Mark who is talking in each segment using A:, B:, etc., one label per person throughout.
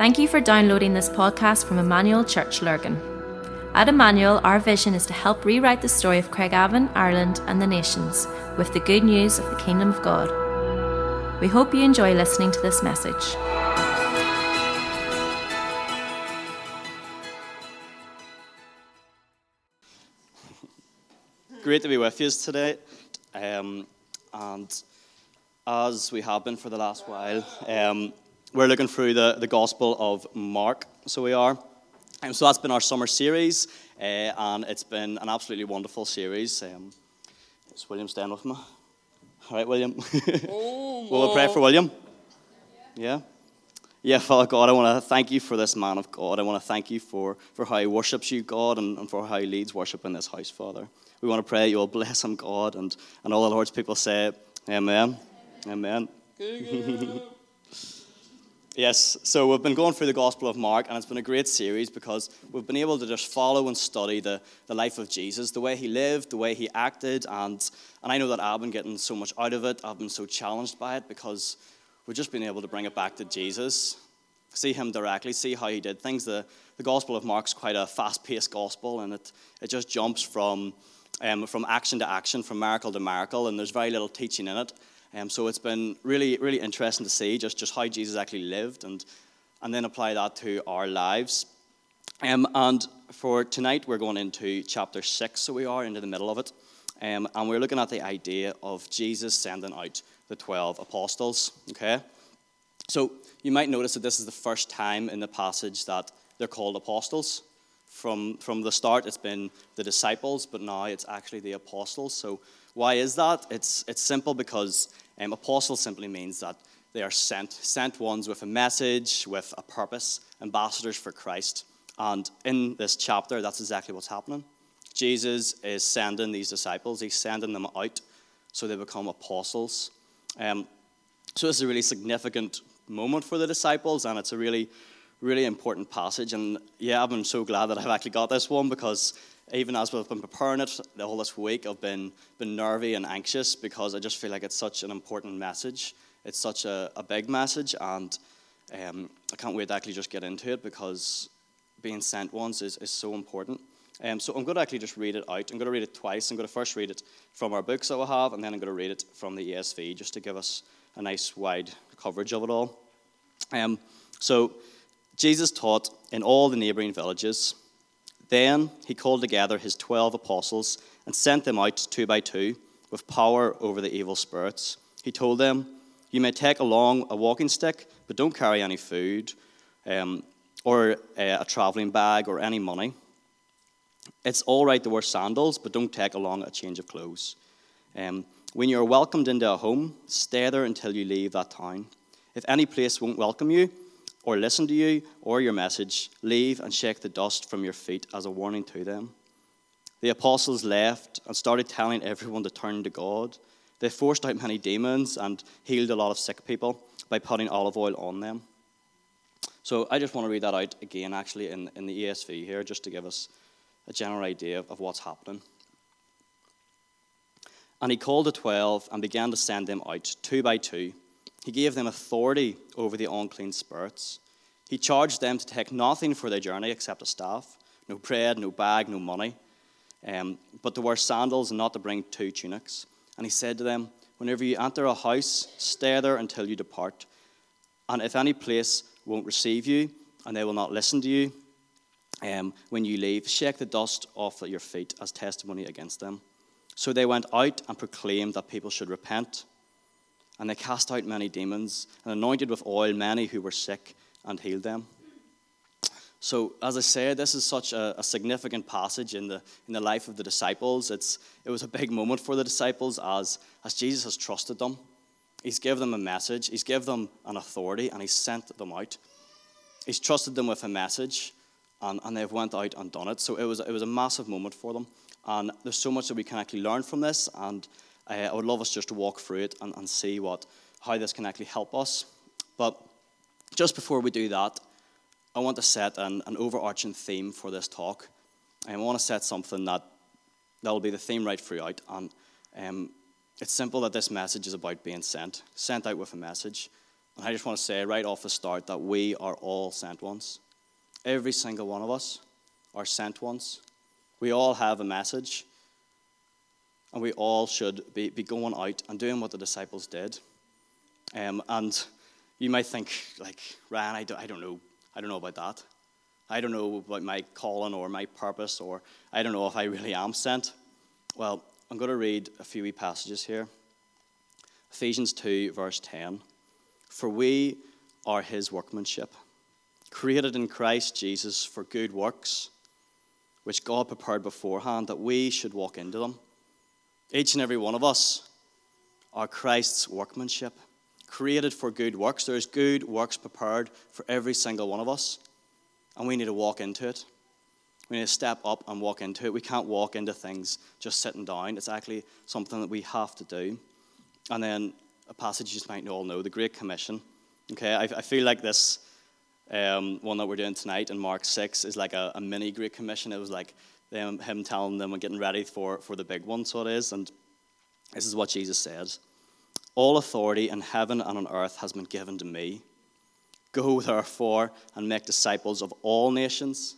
A: Thank you for downloading this podcast from Emmanuel Church Lurgan. At Emmanuel, our vision is to help rewrite the story of Craigavon, Ireland, and the nations with the good news of the Kingdom of God. We hope you enjoy listening to this message.
B: Great to be with you today. Um, and as we have been for the last while, um, we're looking through the, the Gospel of Mark, so we are. And um, so that's been our summer series, uh, and it's been an absolutely wonderful series. Um, is William staying with me? All right, William. oh, Will we pray for William? Yeah? yeah? Father God, I want to thank you for this man of God. I want to thank you for, for how he worships you, God, and, and for how he leads worship in this house, Father. We want to pray you'll bless him, God, and, and all the Lord's people say, Amen. Amen. Amen. Yes, so we've been going through the Gospel of Mark, and it's been a great series because we've been able to just follow and study the, the life of Jesus, the way he lived, the way he acted, and, and I know that I've been getting so much out of it. I've been so challenged by it because we've just been able to bring it back to Jesus, see him directly, see how he did things. The, the Gospel of Mark's quite a fast paced gospel, and it, it just jumps from, um, from action to action, from miracle to miracle, and there's very little teaching in it. Um, so it's been really, really interesting to see just, just how Jesus actually lived and, and then apply that to our lives. Um, and for tonight, we're going into chapter 6, so we are into the middle of it. Um, and we're looking at the idea of Jesus sending out the 12 apostles, okay? So you might notice that this is the first time in the passage that they're called apostles. From, from the start, it's been the disciples, but now it's actually the apostles. So why is that? It's, it's simple because um, apostle simply means that they are sent, sent ones with a message, with a purpose, ambassadors for Christ. And in this chapter, that's exactly what's happening. Jesus is sending these disciples, he's sending them out so they become apostles. Um, so, this is a really significant moment for the disciples, and it's a really really important passage. And yeah, I'm so glad that I've actually got this one because even as we've been preparing it the whole this week, I've been, been nervy and anxious because I just feel like it's such an important message. It's such a, a big message, and um, I can't wait to actually just get into it because being sent ones is, is so important. Um, so I'm going to actually just read it out. I'm going to read it twice. I'm going to first read it from our books that we have, and then I'm going to read it from the ESV just to give us a nice wide coverage of it all. Um, so Jesus taught in all the neighboring villages. Then he called together his twelve apostles and sent them out two by two with power over the evil spirits. He told them, You may take along a walking stick, but don't carry any food um, or uh, a traveling bag or any money. It's all right to wear sandals, but don't take along a change of clothes. Um, when you are welcomed into a home, stay there until you leave that town. If any place won't welcome you, or listen to you or your message, leave and shake the dust from your feet as a warning to them. The apostles left and started telling everyone to turn to God. They forced out many demons and healed a lot of sick people by putting olive oil on them. So I just want to read that out again, actually, in, in the ESV here, just to give us a general idea of, of what's happening. And he called the twelve and began to send them out two by two he gave them authority over the unclean spirits. He charged them to take nothing for their journey except a staff no bread, no bag, no money, um, but to wear sandals and not to bring two tunics. And he said to them, Whenever you enter a house, stay there until you depart. And if any place won't receive you, and they will not listen to you, um, when you leave, shake the dust off your feet as testimony against them. So they went out and proclaimed that people should repent and they cast out many demons and anointed with oil many who were sick and healed them. So, as I said, this is such a, a, significant passage in the, in the life of the disciples. It's, it was a big moment for the disciples as, as Jesus has trusted them. He's given them a message, He's given them an authority, and He's sent them out. He's trusted them with a message, and, and they've went out and done it. So, it was, it was a massive moment for them. And there's so much that we can actually learn from this, and I, uh, I would love us just to walk through it and, and see what, how this can actually help us. But just before we do that, I want to set an, an overarching theme for this talk. Um, I want to set something that that'll be the theme right throughout. And um, it's simple that this message is about being sent, sent out with a message. And I just want to say right off the start that we are all sent ones. Every single one of us are sent ones. We all have a message and we all should be, be going out and doing what the disciples did. Um, and you might think, like, Ryan, I, do, I don't know. I don't know about that. I don't know about my calling or my purpose, or I don't know if I really am sent. Well, I'm going to read a few wee passages here. Ephesians 2, verse 10. For we are his workmanship, created in Christ Jesus for good works, which God prepared beforehand that we should walk into them. Each and every one of us are Christ's workmanship, created for good works. There is good works prepared for every single one of us, and we need to walk into it. We need to step up and walk into it. We can't walk into things just sitting down. It's actually something that we have to do. And then a passage you just might all know the Great Commission. Okay, I, I feel like this um, one that we're doing tonight in Mark 6 is like a, a mini Great Commission. It was like them, him telling them and getting ready for, for the big one. So it is. And this is what Jesus said All authority in heaven and on earth has been given to me. Go therefore and make disciples of all nations,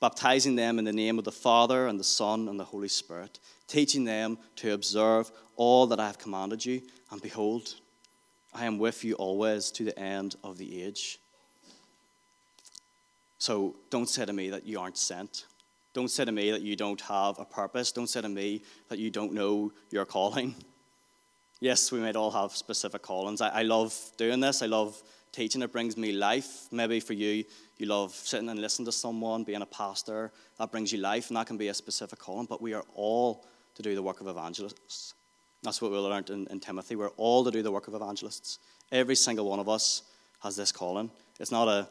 B: baptizing them in the name of the Father and the Son and the Holy Spirit, teaching them to observe all that I have commanded you. And behold, I am with you always to the end of the age. So don't say to me that you aren't sent. Don't say to me that you don't have a purpose. Don't say to me that you don't know your calling. Yes, we might all have specific callings. I, I love doing this. I love teaching. It brings me life. Maybe for you, you love sitting and listening to someone, being a pastor. That brings you life, and that can be a specific calling. But we are all to do the work of evangelists. That's what we learned in, in Timothy. We're all to do the work of evangelists. Every single one of us has this calling. It's not a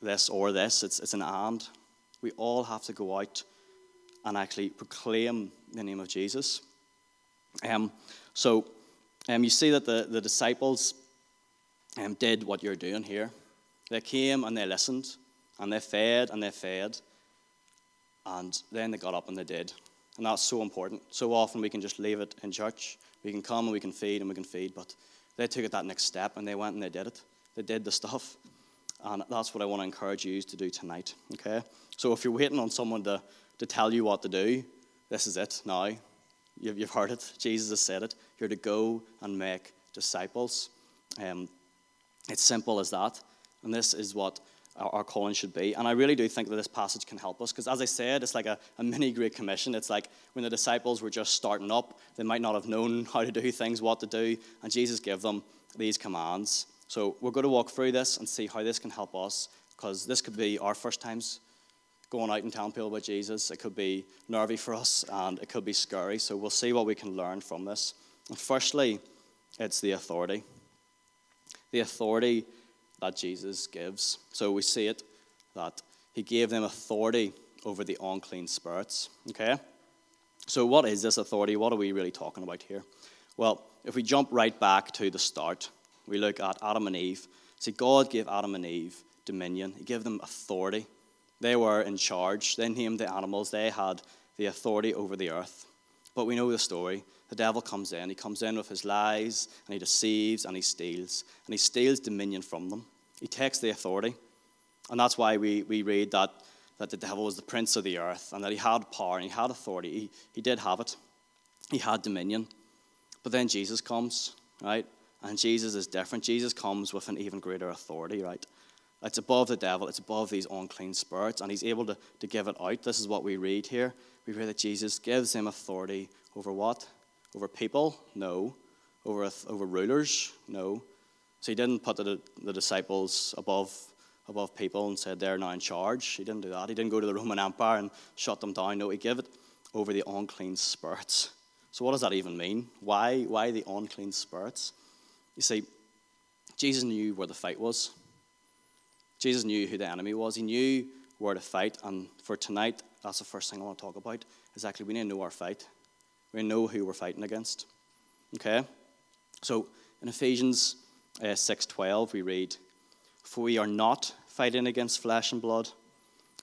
B: this or this, it's, it's an and we all have to go out and actually proclaim the name of Jesus. Um, so um, you see that the, the disciples um, did what you're doing here. They came and they listened, and they fed and they fed, and then they got up and they did. And that's so important. So often we can just leave it in church. We can come and we can feed and we can feed, but they took it that next step and they went and they did it. They did the stuff. And um, that's what I want to encourage you to do tonight, okay? So if you're waiting on someone to, to tell you what to do, this is it now. You've, you've heard it. Jesus has said it. You're to go and make disciples. Um, it's simple as that. And this is what our, calling should be. And I really do think that this passage can help us because, as I said, it's like a, a, mini Great Commission. It's like when the disciples were just starting up, they might not have known how to do things, what to do, and Jesus gave them these commands. So we're going to walk through this and see how this can help us, because this could be our first times going out and telling people about Jesus. It could be nervy for us, and it could be scary. So we'll see what we can learn from this. And firstly, it's the authority. The authority that Jesus gives. So we see it that he gave them authority over the unclean spirits. Okay? So, what is this authority? What are we really talking about here? Well, if we jump right back to the start, we look at Adam and Eve. See, God gave Adam and Eve dominion, He gave them authority. They were in charge, they named the animals, they had the authority over the earth. But we know the story. The devil comes in. He comes in with his lies, and he deceives, and he steals. And he steals dominion from them. He takes the authority. And that's why we, we read that, that the devil was the prince of the earth, and that he had power, and he had authority. He, he did have it, he had dominion. But then Jesus comes, right? And Jesus is different. Jesus comes with an even greater authority, right? It's above the devil, it's above these unclean spirits, and he's able to, to give it out. This is what we read here. We read that Jesus gives him authority over what? Over people? No. Over, over rulers? No. So he didn't put the, the disciples above, above people and said they're now in charge. He didn't do that. He didn't go to the Roman Empire and shut them down. No, he gave it over the unclean spirits. So what does that even mean? Why, why the unclean spirits? You see, Jesus knew where the fight was. Jesus knew who the enemy was. He knew where to fight. And for tonight, that's the first thing I want to talk about is actually we need to know our fight. We know who we're fighting against. Okay? So in Ephesians uh, 6.12, we read, For we are not fighting against flesh and blood,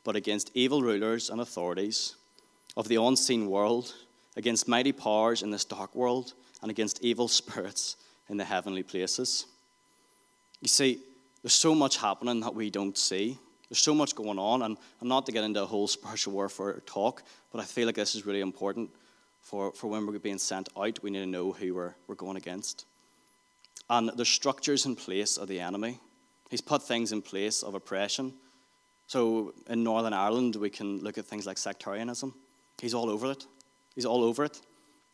B: but against evil rulers and authorities of the unseen world, against mighty powers in this dark world, and against evil spirits in the heavenly places. You see, there's so much happening that we don't see. There's so much going on, and, and not to get into a whole spiritual warfare talk, but I feel like this is really important for, for when we're being sent out. We need to know who we're, we're going against. And there's structures in place of the enemy. He's put things in place of oppression. So in Northern Ireland, we can look at things like sectarianism. He's all over it. He's all over it.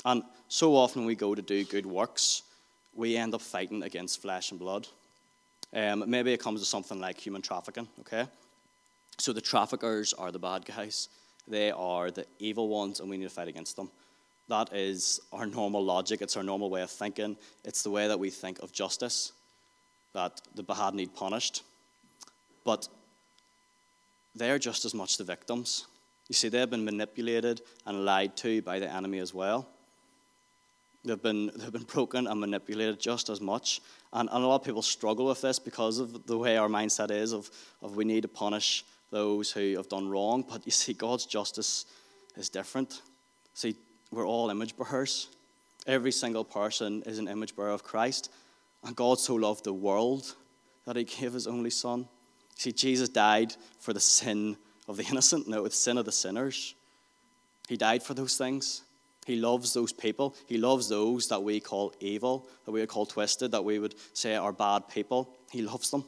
B: And so often we go to do good works we end up fighting against flesh and blood. Um, maybe it comes to something like human trafficking, okay? So the traffickers are the bad guys, they are the evil ones, and we need to fight against them. That is our normal logic, it's our normal way of thinking, it's the way that we think of justice, that the bad need punished. But they're just as much the victims. You see, they've been manipulated and lied to by the enemy as well. They've been, they've been broken and manipulated just as much. And, and a lot of people struggle with this because of the way our mindset is of, of we need to punish those who have done wrong. But you see, God's justice is different. See, we're all image bearers. Every single person is an image bearer of Christ. And God so loved the world that he gave his only son. See, Jesus died for the sin of the innocent, no, the sin of the sinners. He died for those things. He loves those people. He loves those that we call evil, that we would call twisted, that we would say are bad people. He loves them.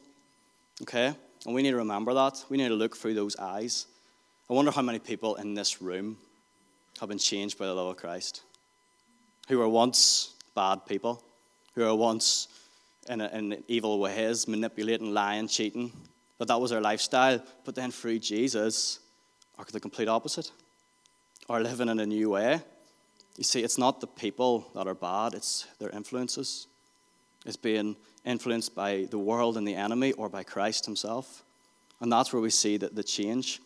B: Okay? And we need to remember that. We need to look through those eyes. I wonder how many people in this room have been changed by the love of Christ who were once bad people, who were once in, a, in evil ways, manipulating, lying, cheating. But that was their lifestyle. But then through Jesus, are the complete opposite, are living in a new way you see, it's not the people that are bad, it's their influences. It's being influenced by the world and the enemy or by Christ himself. And that's where we see that the change.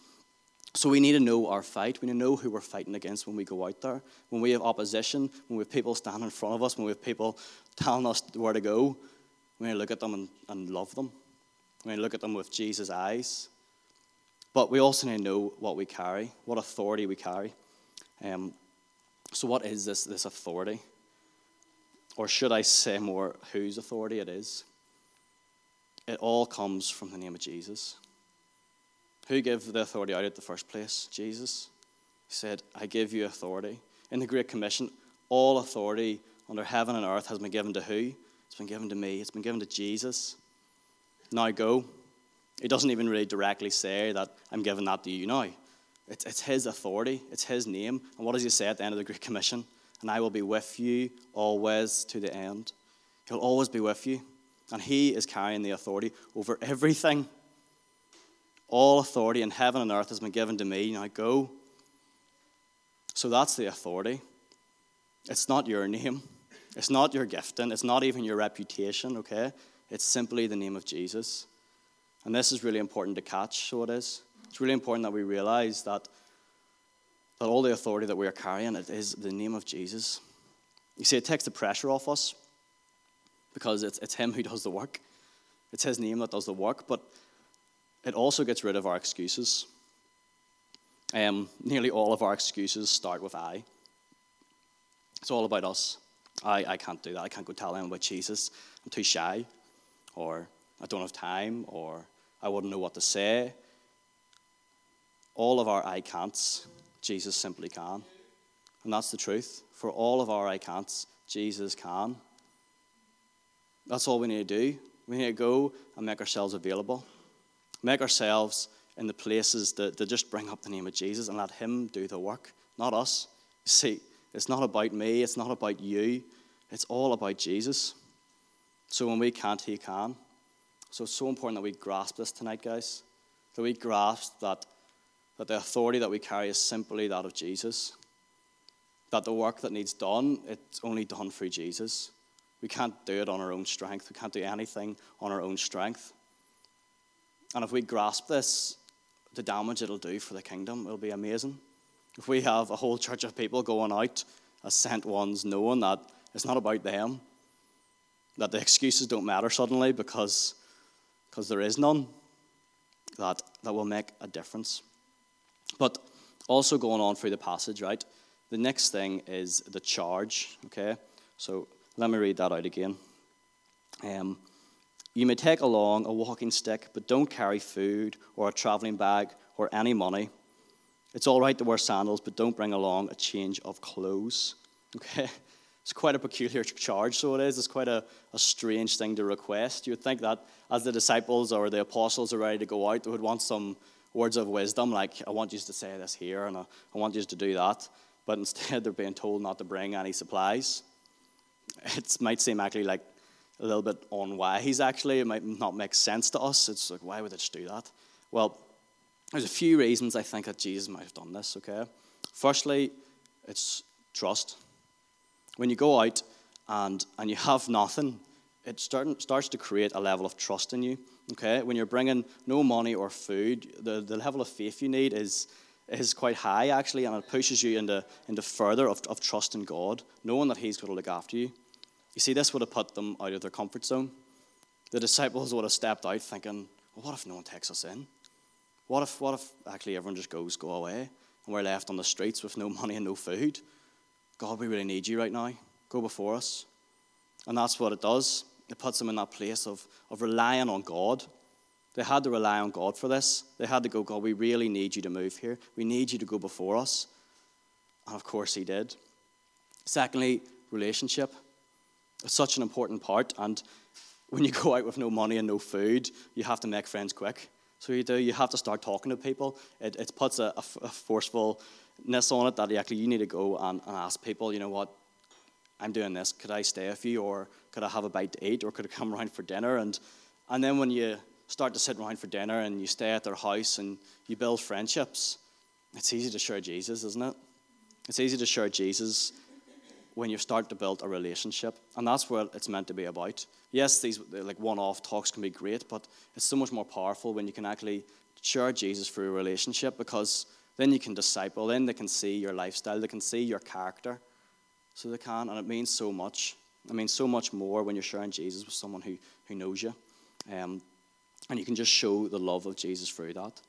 B: So we need to know our fight. We need to know who we're fighting against when we go out there. When we have opposition, when we have people standing in front of us, when we have people telling us where to go, we need to look at them and, and love them. We need to look at them with Jesus' eyes. But we also need to know what we carry, what authority we carry. Um, so, what is this, this authority? Or should I say more, whose authority it is? It all comes from the name of Jesus. Who gave the authority out at the first place? Jesus. He said, I give you authority. In the Great Commission, all authority under heaven and earth has been given to who? It's been given to me. It's been given to Jesus. Now go. It doesn't even really directly say that I'm giving that to you now. It's, it's his authority, it's his name. And what does he say at the end of the Great Commission? And I will be with you always to the end. He'll always be with you. And he is carrying the authority over everything. All authority in heaven and earth has been given to me. Now go. So that's the authority. It's not your name. It's not your gifting. It's not even your reputation, okay? It's simply the name of Jesus. And this is really important to catch, so it is. It's really important that we realize that, that all the authority that we are carrying it is the name of Jesus. You see, it takes the pressure off us because it's, it's Him who does the work. It's His name that does the work, but it also gets rid of our excuses. Um, nearly all of our excuses start with I. It's all about us. I, I can't do that. I can't go tell them about Jesus. I'm too shy, or I don't have time, or I wouldn't know what to say, all of our I can'ts, Jesus simply can. And that's the truth. For all of our I can'ts, Jesus can. That's all we need to do. We need to go and make ourselves available, make ourselves in the places that, that just bring up the name of Jesus and let Him do the work, not us. see, it's not about me, it's not about you, it's all about Jesus. So when we can't, He can. So it's so important that we grasp this tonight, guys. That we grasp that that the authority that we carry is simply that of Jesus. That the work that needs done, it's only done through Jesus. We can't do it on our own strength. We can't do anything on our own strength. And if we grasp this, the damage it'll do for the kingdom will be amazing. If we have a whole church of people going out as sent ones, knowing that it's not about them, that the excuses don't matter suddenly because, because there is none, that, that will make a difference. But also going on through the passage, right? The next thing is the charge, okay? So let me read that out again. Um, you may take along a walking stick, but don't carry food or a traveling bag or any money. It's all right to wear sandals, but don't bring along a change of clothes. Okay? It's quite a peculiar charge, so it is. It's quite a, a strange thing to request. You'd think that as the disciples or the apostles are ready to go out, they would want some words of wisdom, like, I want you to say this here and I, want you to do that, but instead they're being told not to bring any supplies. It might seem actually like a little bit on why he's actually. It might not make sense to us. It's like, why would it do that? Well, there's a few reasons I think that Jesus might have done this, okay? Firstly, it's trust. When you go out and, and you have nothing, it start, starts to create a level of trust in you. Okay, when you're bringing no money or food, the, the level of faith you need is, is quite high, actually, and it pushes you into, into further of, of trust in God, knowing that He's going to look after you. You see, this would have put them out of their comfort zone. The disciples would have stepped out thinking, well, what if no one takes us in? What if, what if actually everyone just goes, go away, and we're left on the streets with no money and no food? God, we really need you right now. Go before us. And that's what it does it puts them in that place of, of relying on God. They had to rely on God for this. They had to go, God, we really need you to move here. We need you to go before us. And of course, he did. Secondly, relationship. It's such an important part. And when you go out with no money and no food, you have to make friends quick. So you do, you have to start talking to people. It, it puts a, a forcefulness on it that actually you need to go and, and ask people, you know what, I'm doing this. Could I stay with you? Or could I have a bite to eat? Or could I come round for dinner? And, and then when you start to sit around for dinner and you stay at their house and you build friendships, it's easy to share Jesus, isn't it? It's easy to share Jesus when you start to build a relationship. And that's what it's meant to be about. Yes, these like one-off talks can be great, but it's so much more powerful when you can actually share Jesus through a relationship because then you can disciple, then they can see your lifestyle, they can see your character so they can. And it means so much. It means so much more when you're sharing Jesus with someone who, who knows you. Um, and you can just show the love of Jesus through that.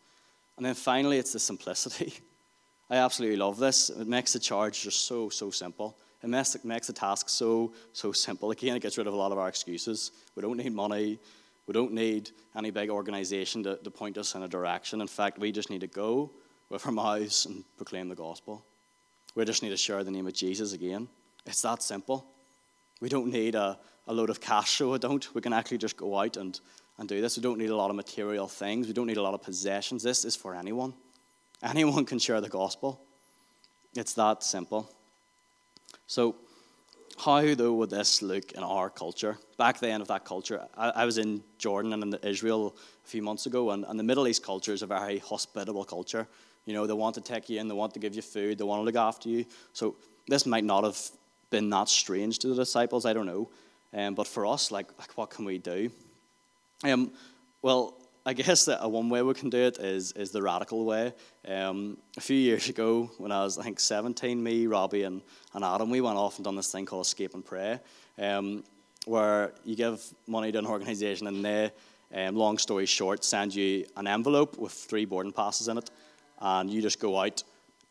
B: And then finally, it's the simplicity. I absolutely love this. It makes the charge just so, so simple. It makes, it makes the task so, so simple. Again, it gets rid of a lot of our excuses. We don't need money. We don't need any big organization to, to point us in a direction. In fact, we just need to go with our mouths and proclaim the gospel. We just need to share the name of Jesus again. It's that simple. We don't need a, a load of cash, so I don't. We can actually just go out and, and do this. We don't need a lot of material things. We don't need a lot of possessions. This is for anyone. Anyone can share the gospel. It's that simple. So, how though would this look in our culture? Back then of that culture, I, I, was in Jordan and in Israel a few months ago, and, and the Middle East culture is a very hospitable culture. You know, they want to take you in, they want to give you food, they want to look after you. So this might not have been that strange to the disciples, I don't know. Um, but for us, like, like, what can we do? Um, well, I guess that one way we can do it is, is the radical way. Um, a few years ago, when I was, I think, 17, me, Robbie, and, and Adam, we went off and done this thing called Escape and Pray, um, where you give money to an organisation and they, um, long story short, send you an envelope with three boarding passes in it and you just go out.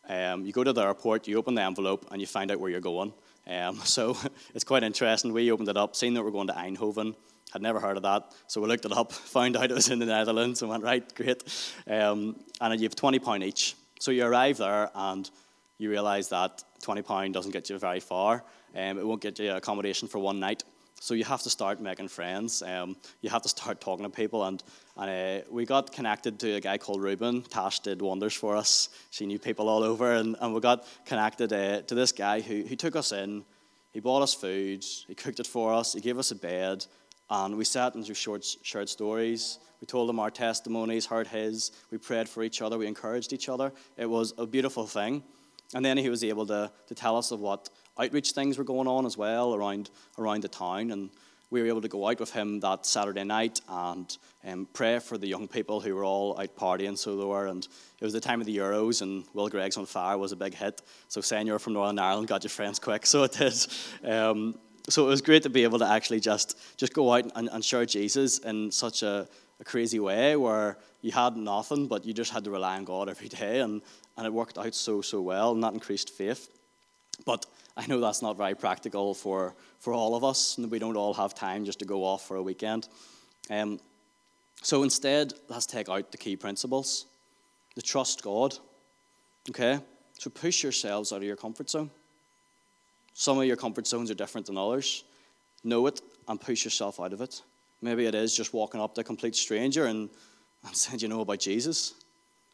B: Um, you go to the airport, you open the envelope, and you find out where you're going. Um, so it's quite interesting. We opened it up, seeing that we're going to Eindhoven. Had never heard of that, so we looked it up, found out it was in the Netherlands, and went right, great. Um, and you have twenty pound each. So you arrive there, and you realise that twenty pound doesn't get you very far. Um, it won't get you accommodation for one night. So you have to start making friends. Um, you have to start talking to people. And, and uh, we got connected to a guy called Ruben. Tash did wonders for us. She knew people all over. And, and we got connected uh, to this guy who, who took us in. He bought us food. He cooked it for us. He gave us a bed. And we sat and we shared stories. We told him our testimonies, heard his. We prayed for each other. We encouraged each other. It was a beautiful thing. And then he was able to, to tell us of what outreach things were going on as well around, around the town. And we were able to go out with him that Saturday night and um, pray for the young people who were all out partying. So they were, and it was the time of the Euros, and Will Grigg's on fire was a big hit. So saying you're from Northern Ireland got your friends quick, so it did. Um, so it was great to be able to actually just just go out and, and share Jesus in such a, a crazy way where you had nothing, but you just had to rely on God every day, and, and it worked out so so well, and that increased faith. But I know that's not very practical for, for all of us, and we don't all have time just to go off for a weekend. Um, so instead, let's take out the key principles. The trust God, okay? So push yourselves out of your comfort zone. Some of your comfort zones are different than others. Know it and push yourself out of it. Maybe it is just walking up to a complete stranger and, and saying, you know about Jesus?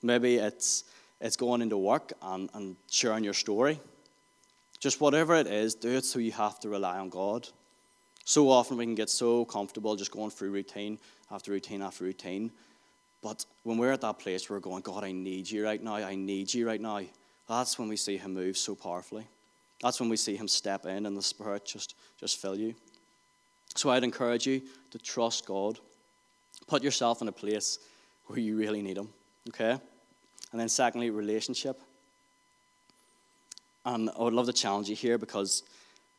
B: Maybe it's, it's going into work and, and sharing your story just whatever it is, do it so you have to rely on God. So often we can get so comfortable just going through routine after routine after routine. But when we're at that place where we're going, God, I need you right now, I need you right now, that's when we see Him move so powerfully. That's when we see Him step in and the Spirit just, just fill you. So I'd encourage you to trust God. Put yourself in a place where you really need Him, okay? And then, secondly, relationship. And I would love to challenge you here because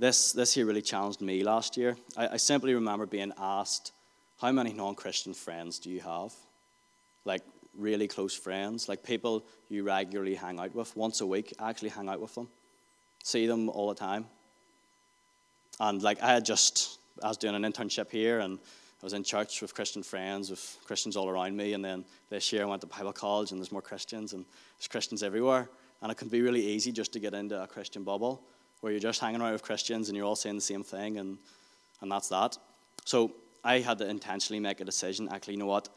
B: this, this here really challenged me last year. I, I simply remember being asked, How many non Christian friends do you have? Like really close friends, like people you regularly hang out with, once a week, actually hang out with them, see them all the time. And like I had just, I was doing an internship here and I was in church with Christian friends, with Christians all around me. And then this year I went to Bible college and there's more Christians and there's Christians everywhere. And it can be really easy just to get into a Christian bubble where you're just hanging around with Christians and you're all saying the same thing, and, and that's that. So I had to intentionally make a decision. Actually, you know what?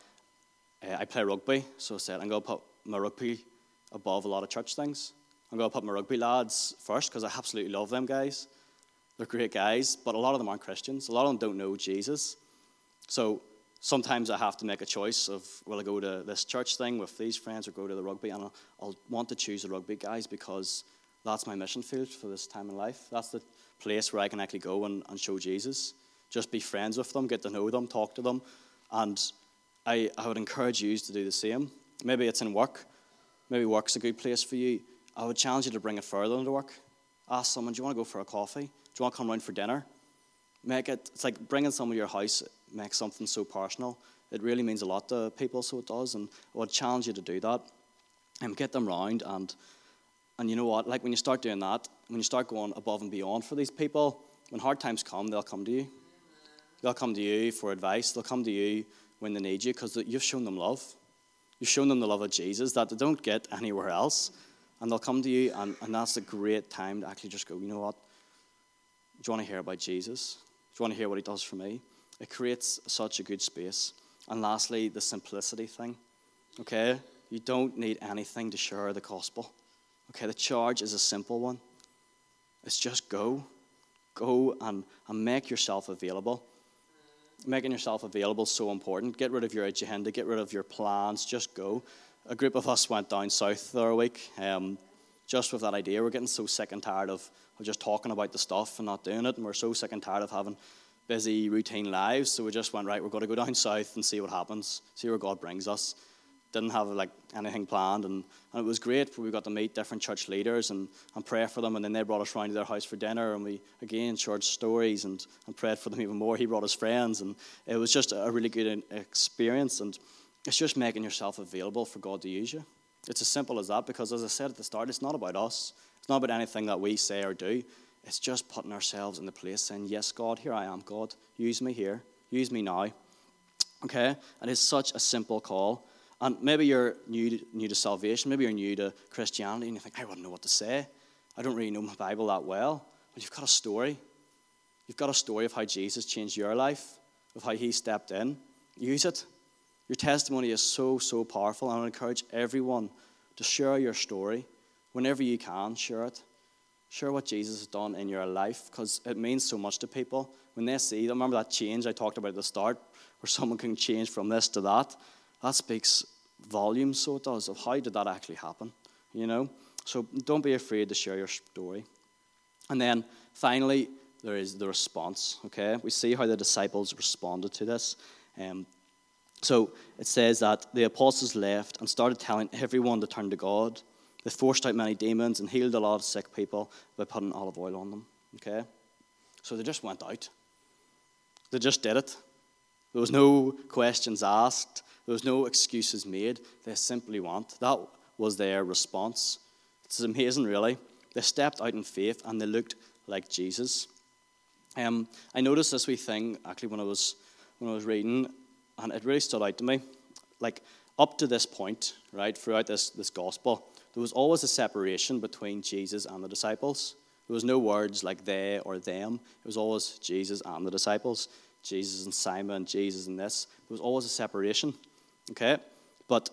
B: Uh, I play rugby, so I said I'm going to put my rugby above a lot of church things. I'm going to put my rugby lads first because I absolutely love them guys. They're great guys, but a lot of them aren't Christians. A lot of them don't know Jesus. So sometimes I have to make a choice of will I go to this church thing with these friends or go to the rugby, and I'll, I'll, want to choose the rugby guys because that's my mission field for this time in life. That's the place where I can actually go and, and show Jesus. Just be friends with them, get to know them, talk to them, and I, I would encourage you to do the same. Maybe it's in work. Maybe work's a good place for you. I would challenge you to bring it further into work. Ask someone, do you want to go for a coffee? Do you want to come round for dinner? Make it, it's like bringing someone to your house make something so personal. It really means a lot to people, so it does. And I would challenge you to do that and um, get them round. And, and you know what? Like when you start doing that, when you start going above and beyond for these people, when hard times come, they'll come to you. They'll come to you for advice. They'll come to you when they need you because you've shown them love. You've shown them the love of Jesus that they don't get anywhere else. And they'll come to you, and, and that's a great time to actually just go, you know what? Do you want to hear about Jesus? Do you want to hear what he does for me? It creates such a good space. And lastly, the simplicity thing. Okay? You don't need anything to share the gospel. Okay, the charge is a simple one. It's just go. Go and, and make yourself available. Making yourself available is so important. Get rid of your agenda, get rid of your plans, just go. A group of us went down south the other week um, just with that idea. We're getting so sick and tired of, of just talking about the stuff and not doing it, and we're so sick and tired of having busy, routine lives. So we just went, right, we're going to go down south and see what happens, see where God brings us. Didn't have like anything planned, and, and it was great. We got to meet different church leaders and, and pray for them, and then they brought us round to their house for dinner, and we again shared stories and, and prayed for them even more. He brought his friends, and it was just a really good experience. And it's just making yourself available for God to use you. It's as simple as that because, as I said at the start, it's not about us. It's not about anything that we say or do. It's just putting ourselves in the place saying, Yes, God, here I am, God, use me here, use me now. Okay? And it's such a simple call. And maybe you're new to, new to salvation, maybe you're new to Christianity, and you think, I wouldn't know what to say. I don't really know my Bible that well. But you've got a story. You've got a story of how Jesus changed your life, of how he stepped in. Use it. Your testimony is so, so powerful. want to encourage everyone to share your story whenever you can, share it share what Jesus has done in your life because it means so much to people. When they see, remember that change I talked about at the start, where someone can change from this to that? That speaks volumes, so it does, of how did that actually happen, you know? So don't be afraid to share your story. And then finally, there is the response, okay? We see how the disciples responded to this. Um, so it says that the apostles left and started telling everyone to turn to God they forced out many demons and healed a lot of sick people by putting olive oil on them. Okay? So they just went out. They just did it. There was no questions asked. There was no excuses made. They simply went. That was their response. It's amazing, really. They stepped out in faith and they looked like Jesus. Um, I noticed this wee thing actually when I was when I was reading, and it really stood out to me. Like up to this point, right, throughout this this gospel, there was always a separation between Jesus and the disciples. There was no words like they or them. It was always Jesus and the disciples, Jesus and Simon, Jesus and this. There was always a separation. Okay? But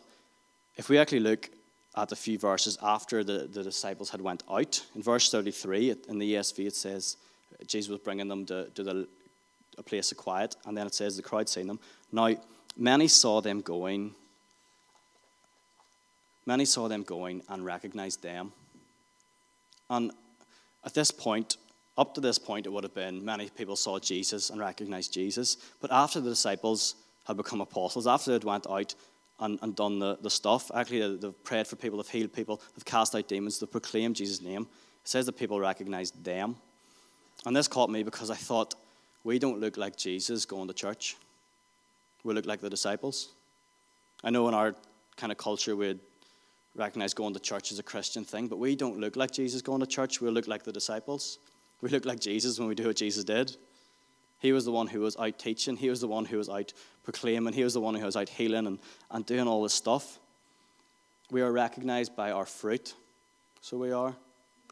B: if we actually look at a few verses after the, the disciples had went out, in verse 33 in the ESV it says, Jesus was bringing them to, to the, a place of quiet. And then it says, the crowd seeing them. Now, many saw them going Many saw them going and recognized them. And at this point, up to this point, it would have been many people saw Jesus and recognized Jesus. But after the disciples had become apostles, after they'd went out and, and done the, the stuff, actually they've prayed for people, they've healed people, they've cast out demons, they've proclaimed Jesus' name. It says that people recognized them. And this caught me because I thought, we don't look like Jesus going to church. We look like the disciples. I know in our kind of culture we'd recognize going to church is a Christian thing, but we don't look like Jesus going to church. We look like the disciples. We look like Jesus when we do what Jesus did. He was the one who was out teaching, he was the one who was out proclaiming, he was the one who was out healing and, and doing all this stuff. We are recognized by our fruit. So we are,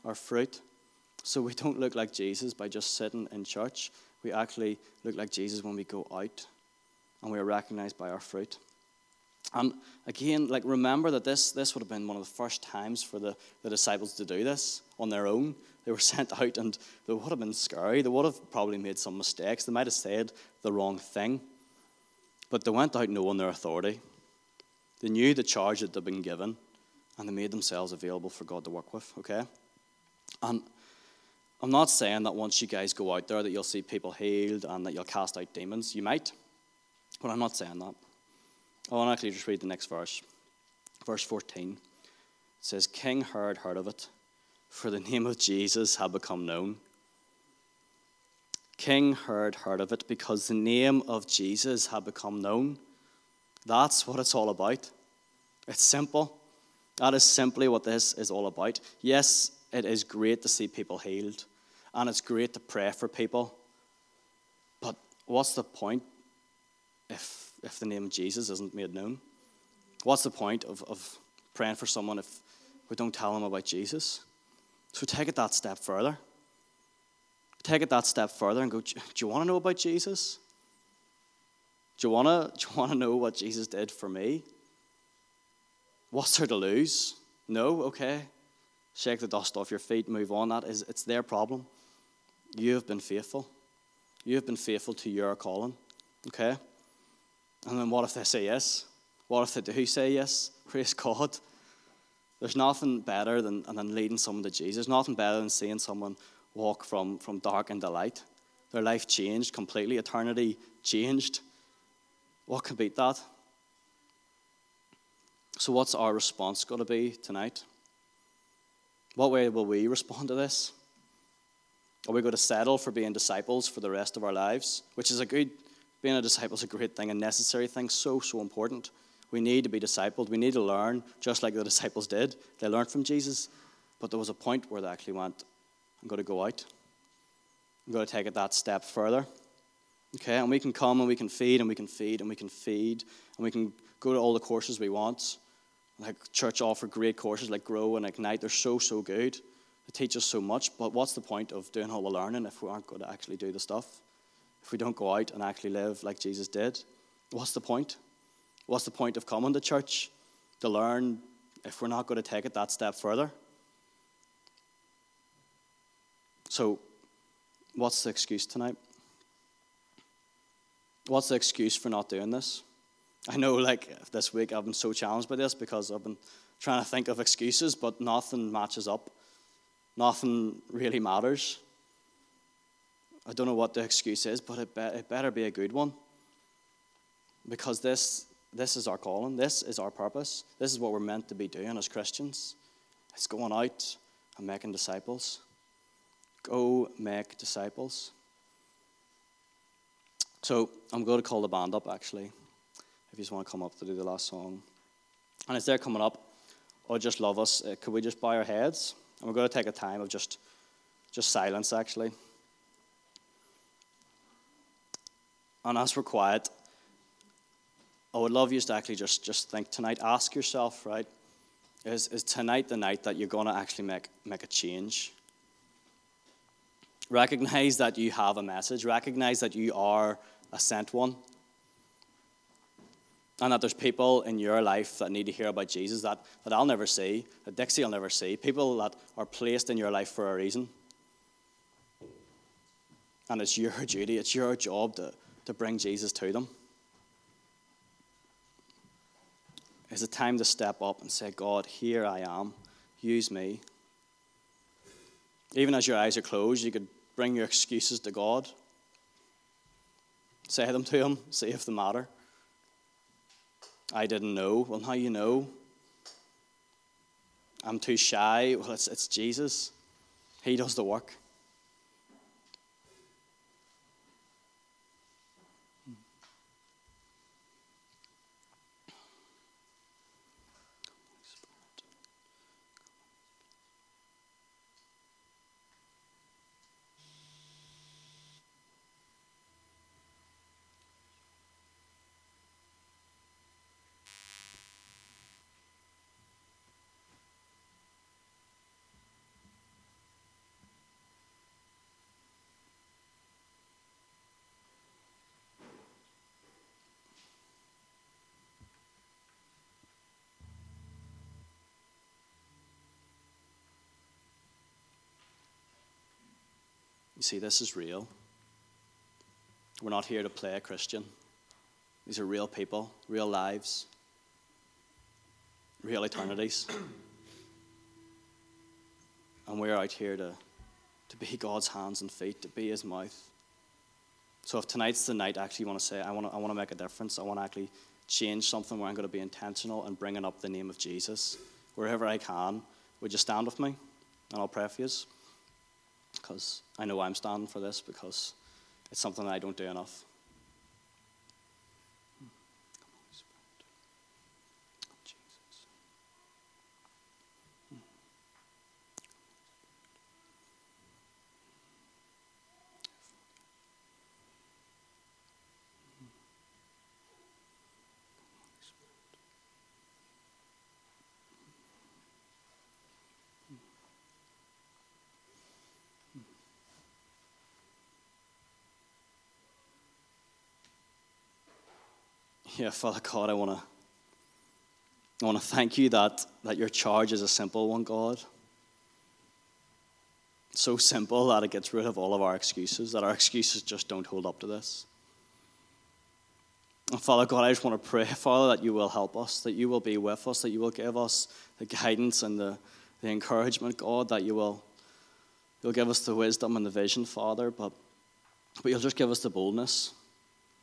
B: our fruit. So we don't look like Jesus by just sitting in church. We actually look like Jesus when we go out, and we are recognized by our fruit. And um, again, like remember that this, this would have been one of the first times for the, the disciples to do this on their own. They were sent out and they would have been scary. They would have probably made some mistakes. They might have said the wrong thing. But they went out knowing their authority. They knew the charge that they'd been given and they made themselves available for God to work with, okay? And um, I'm not saying that once you guys go out there that you'll see people healed and that you'll cast out demons. You might, but I'm not saying that. I want to actually just read the next verse. Verse 14 it says, King Herod heard of it, for the name of Jesus had become known. King Herod heard of it because the name of Jesus had become known. That's what it's all about. It's simple. That is simply what this is all about. Yes, it is great to see people healed, and it's great to pray for people. But what's the point if if the name of Jesus isn't made known? What's the point of, of praying for someone if we don't tell them about Jesus? So take it that step further. Take it that step further and go, Do you want to know about Jesus? Do you want to, do you want to know what Jesus did for me? What's there to lose? No? Okay. Shake the dust off your feet, move on. That is, it's their problem. You have been faithful. You have been faithful to your calling. Okay? And then what if they say yes? What if they do say yes? Praise God. There's nothing better than, than leading someone to Jesus. There's nothing better than seeing someone walk from, from dark into light. Their life changed completely, eternity changed. What can beat that? So, what's our response going to be tonight? What way will we respond to this? Are we going to settle for being disciples for the rest of our lives? Which is a good being a disciple is a great thing, a necessary thing, so, so important. We need to be discipled. We need to learn, just like the disciples did. They learned from Jesus, but there was a point where they actually went, I'm going to go out. I'm going to take it that step further. Okay, and we can come and we can feed and we can feed and we can feed and we can go to all the courses we want. Like church offer great courses like Grow and Ignite. They're so, so good. They teach us so much, but what's the point of doing all the learning if we aren't going to actually do the stuff? if we don't go out and actually live like Jesus did? What's the point? What's the point of coming to church to learn if we're not going to take it that step further? So, what's the excuse tonight? What's the excuse for not doing this? I know, like, this week I've been so challenged by this because I've been trying to think of excuses, but nothing matches up. Nothing really matters. I don't know what the excuse is, but it, be, it better be a good one. Because this, this is our calling, this is our purpose, this is what we're meant to be doing as Christians. It's going out and making disciples. Go make disciples. So I'm going to call the band up actually, if you just want to come up to do the last song. And as they're coming up, or oh, just love us, uh, could we just bow our heads? And we're going to take a time of just, just silence actually. And as we're quiet, I would love you to actually just, just think tonight, ask yourself, right? Is, is tonight the night that you're going to actually make, make a change? Recognize that you have a message, recognize that you are a sent one, and that there's people in your life that need to hear about Jesus that, that I'll never see, that Dixie will never see, people that are placed in your life for a reason. And it's your duty, it's your job to, to bring Jesus to them. Is it time to step up and say, God, here I am, use me? Even as your eyes are closed, you could bring your excuses to God. Say them to Him, see if they matter. I didn't know. Well, now you know. I'm too shy. Well, it's, it's Jesus, He does the work. You see, this is real. We're not here to play a Christian. These are real people, real lives, real eternities. and we're out here to, to be God's hands and feet, to be His mouth. So if tonight's the night, I actually want to say, I want to, I want to make a difference. I want to actually change something where I'm going to be intentional and in bringing up the name of Jesus. Wherever I can, would you stand with me? And I'll pray for you because I know I'm standing for this because it's something I don't do enough. Yeah, Father God, I want to. I want to thank you that, that your charge is a simple one, God. so simple that it gets rid of all of our excuses, that our excuses just don't hold up to this. And Father God, I just want to pray, Father, that you will help us, that you will be with us, that you will give us the guidance and the, the encouragement, God, that you will you'll give us the wisdom and the vision, Father, but, but you'll just give us the boldness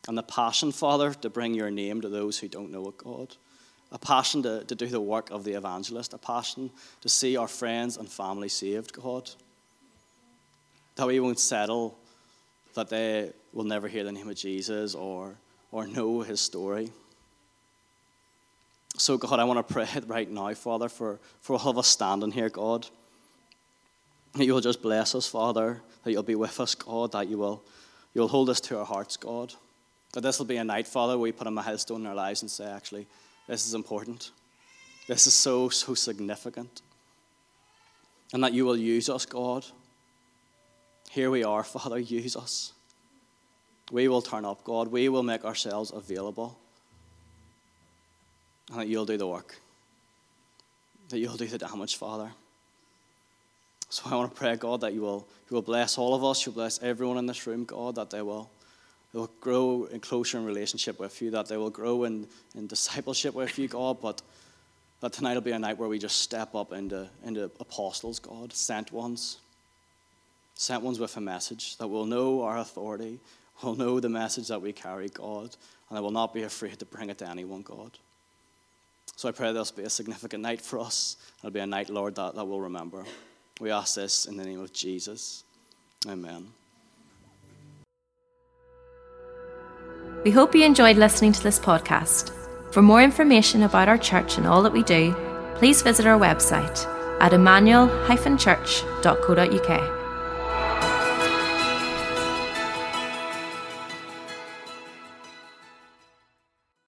B: and the passion, Father, to bring your name to those who don't know God. A passion to, to do the work of the evangelist, a passion to see our friends and family saved, God. That we won't settle that they will never hear the name of Jesus or, or know his story. So, God, I want to pray right now, Father, for, for all of us standing here, God. That you'll just bless us, Father, that you'll be with us, God, that you will you'll hold us to our hearts, God. That this will be a night, Father, we put a milestone in our lives and say, actually, this is important. This is so, so significant. And that you will use us, God. Here we are, Father, use us. We will turn up, God. We will make ourselves available. And that you'll do the work, that you'll do the damage, Father. So I want to pray, God, that you will, you will bless all of us, you'll bless everyone in this room, God, that they will they will grow in closer in relationship with you, that they will grow in, in discipleship with you, God, but that tonight will be a night where we just step up into, into apostles, God, sent ones, sent ones with a message, that will know our authority, will know the message that we carry, God, and I will not be afraid to bring it to anyone, God. So I pray this will be a significant night for us. It'll be a night, Lord, that, that we'll remember. We ask this in the name of Jesus. Amen.
A: We hope you enjoyed listening to this podcast. For more information about our church and all that we do, please visit our website at emmanuel-church.co.uk.